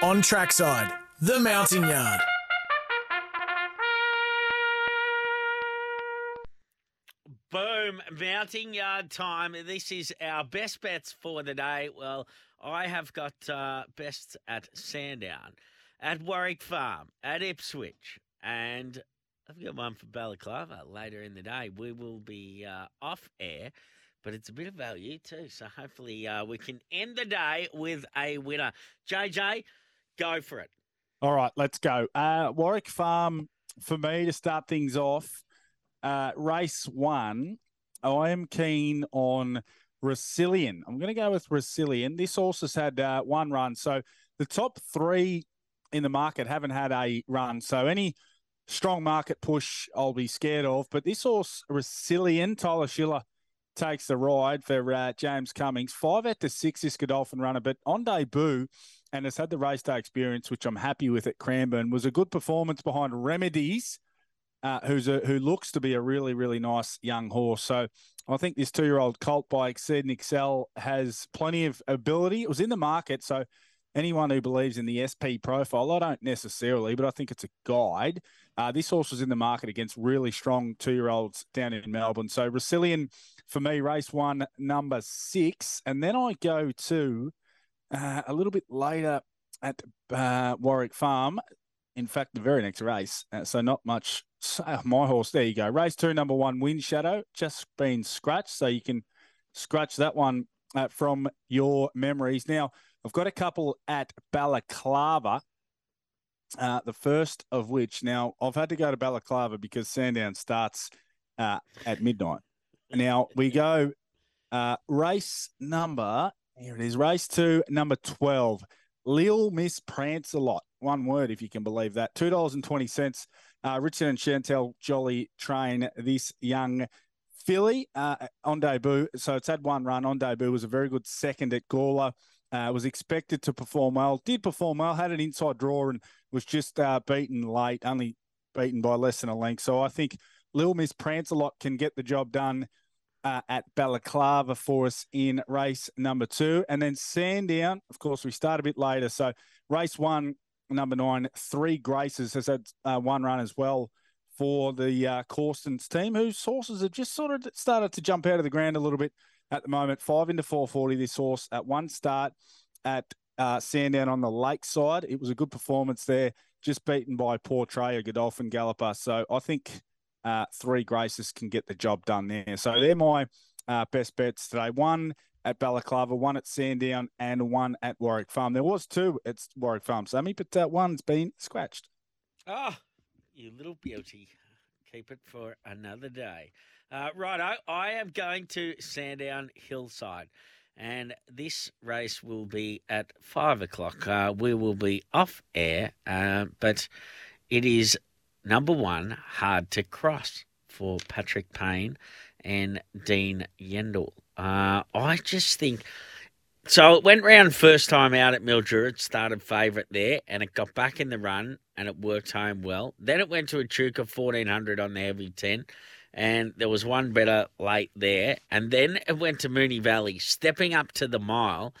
On trackside, the Mounting Yard. Boom, mounting yard time. This is our best bets for the day. Well, I have got uh, best at Sandown, at Warwick Farm, at Ipswich, and I've got one for Balaclava later in the day. We will be uh, off air, but it's a bit of value too. So hopefully uh, we can end the day with a winner. JJ, go for it. All right, let's go. Uh, Warwick Farm, for me to start things off, uh, race one, I am keen on Resilient. I'm going to go with Resilient. This horse has had uh, one run. So the top three in the market haven't had a run. So any strong market push I'll be scared of. But this horse, Resilient, Tyler Schiller takes the ride for uh, James Cummings. Five out to six this Godolphin runner, but on debut and has had the race day experience, which I'm happy with at Cranbourne, was a good performance behind Remedies uh, who's a, who looks to be a really really nice young horse. So I think this two year old colt by Exceed and Excel has plenty of ability. It was in the market, so anyone who believes in the SP profile, I don't necessarily, but I think it's a guide. Uh, this horse was in the market against really strong two year olds down in Melbourne. So Resilient for me, race one, number six, and then I go to uh, a little bit later at uh, Warwick Farm. In fact, the very next race, uh, so not much so my horse, there you go. Race two, number one, Wind Shadow, just been scratched. So you can scratch that one uh, from your memories. Now, I've got a couple at Balaclava. Uh, the first of which, now I've had to go to Balaclava because Sandown starts uh, at midnight. Now we go uh, race number, here it is, race two, number 12. Lil Miss Prancealot. One word, if you can believe that. $2.20 uh, Richard and Chantelle Jolly train this young filly uh, on debut. So it's had one run on debut. Was a very good second at Gawler. Uh, was expected to perform well. Did perform well. Had an inside draw and was just uh, beaten late. Only beaten by less than a length. So I think Lil Miss Prancealot can get the job done. Uh, at Balaclava for us in race number two. And then Sandown, of course, we start a bit later. So race one, number nine, Three Graces, has had uh, one run as well for the uh, Corstons team, whose horses have just sort of started to jump out of the ground a little bit at the moment. Five into 440, this horse at one start at uh, Sandown on the lakeside. It was a good performance there, just beaten by Portray, a Godolphin Galloper. So I think uh, Three Graces can get the job done there. So they're my uh, best bets today. One at Balaclava, one at Sandown, and one at Warwick Farm. There was two at Warwick Farm, Sammy, but uh, one's been scratched. Oh, you little beauty. Keep it for another day. Uh, right, I, I am going to Sandown Hillside, and this race will be at five o'clock. Uh, we will be off air, uh, but it is number one, hard to cross for Patrick Payne and Dean Yendall. Uh, I just think so. It went round first time out at Mildura. It started favourite there, and it got back in the run, and it worked home well. Then it went to Echuca fourteen hundred on the heavy ten, and there was one better late there, and then it went to Moonee Valley, stepping up to the mile,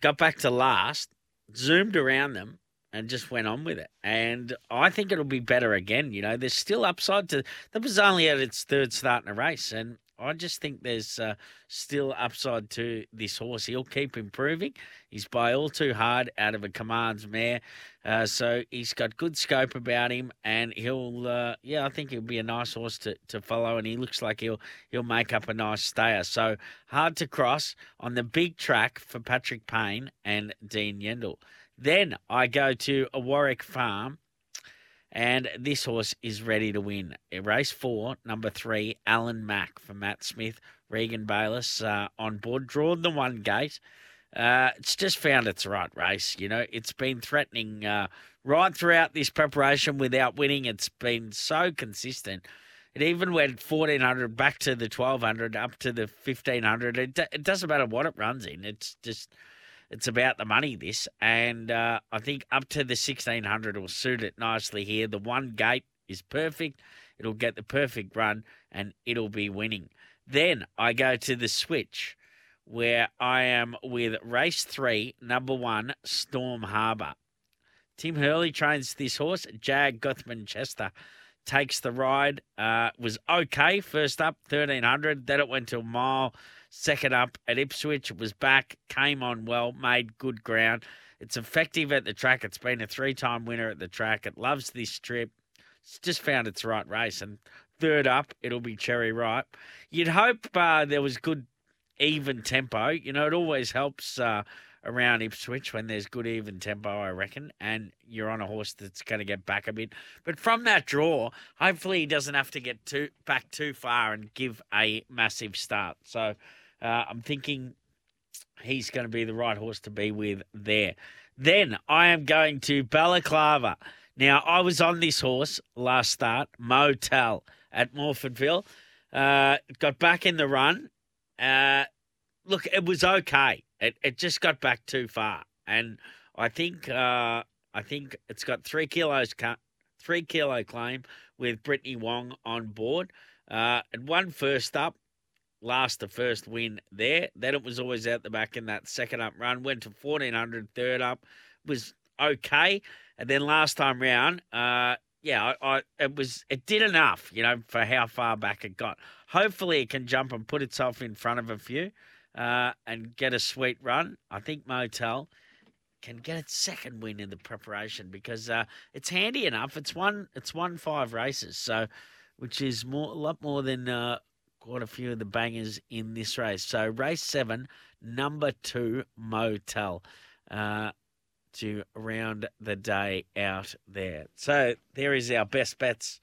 got back to last, zoomed around them, and just went on with it. And I think it'll be better again. You know, there's still upside to that was only at its third start in a race, and I just think there's uh, still upside to this horse. He'll keep improving. He's by all too hard out of a commands mare, uh, so he's got good scope about him, and he'll, uh, yeah, I think he'll be a nice horse to, to follow, and he looks like he'll he'll make up a nice stayer. So hard to cross on the big track for Patrick Payne and Dean Yendall. Then I go to a Warwick Farm and this horse is ready to win. Race four, number three, Alan Mack for Matt Smith, Regan Bayliss uh, on board, drawn the one gate. Uh, it's just found its right race. You know, it's been threatening uh, right throughout this preparation without winning. It's been so consistent. It even went 1400 back to the 1200, up to the 1500. It, it doesn't matter what it runs in. It's just it's about the money, this. And uh, I think up to the 1600 will suit it nicely here. The one gate is perfect. It'll get the perfect run and it'll be winning. Then I go to Ipswich where I am with race three, number one, Storm Harbour. Tim Hurley trains this horse. Jag Guthmann-Chester takes the ride. Uh, was okay first up, 1300. Then it went to a mile. Second up at Ipswich. It was back, came on well, made good ground. It's effective at the track. It's been a three time winner at the track. It loves this trip. It's just found its right race. And third up, it'll be Cherry Ripe. You'd hope uh, there was good, even tempo. You know, it always helps uh, around Ipswich when there's good, even tempo, I reckon. And you're on a horse that's going to get back a bit. But from that draw, hopefully he doesn't have to get too back too far and give a massive start. So uh, I'm thinking he's going to be the right horse to be with there. Then I am going to Balaclava. Now, I was on this horse last start, Motel at Morphettville. Uh, got back in the run. Uh, look, it was okay. It, it just got back too far. And I think uh, I think it's got three kilos cut, three kilo claim with Brittany Wong on board. Uh, it won first up, last the first win there. Then it was always out the back in that second up run. Went to 1400, third up. Was okay. And then last time round, uh, yeah, I, I, it was it did enough, you know, for how far back it got. Hopefully, it can jump and put itself in front of a few uh, and get a sweet run. I think Motel can get its second win in the preparation because uh, it's handy enough. It's won it's won five races, so which is more a lot more than uh, quite a few of the bangers in this race. So race seven, number two, Motel. Uh, to round the day out there. So there is our best bets.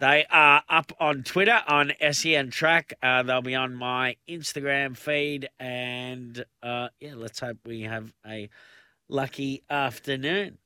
They are up on Twitter on SEN Track. Uh, they'll be on my Instagram feed. And uh, yeah, let's hope we have a lucky afternoon.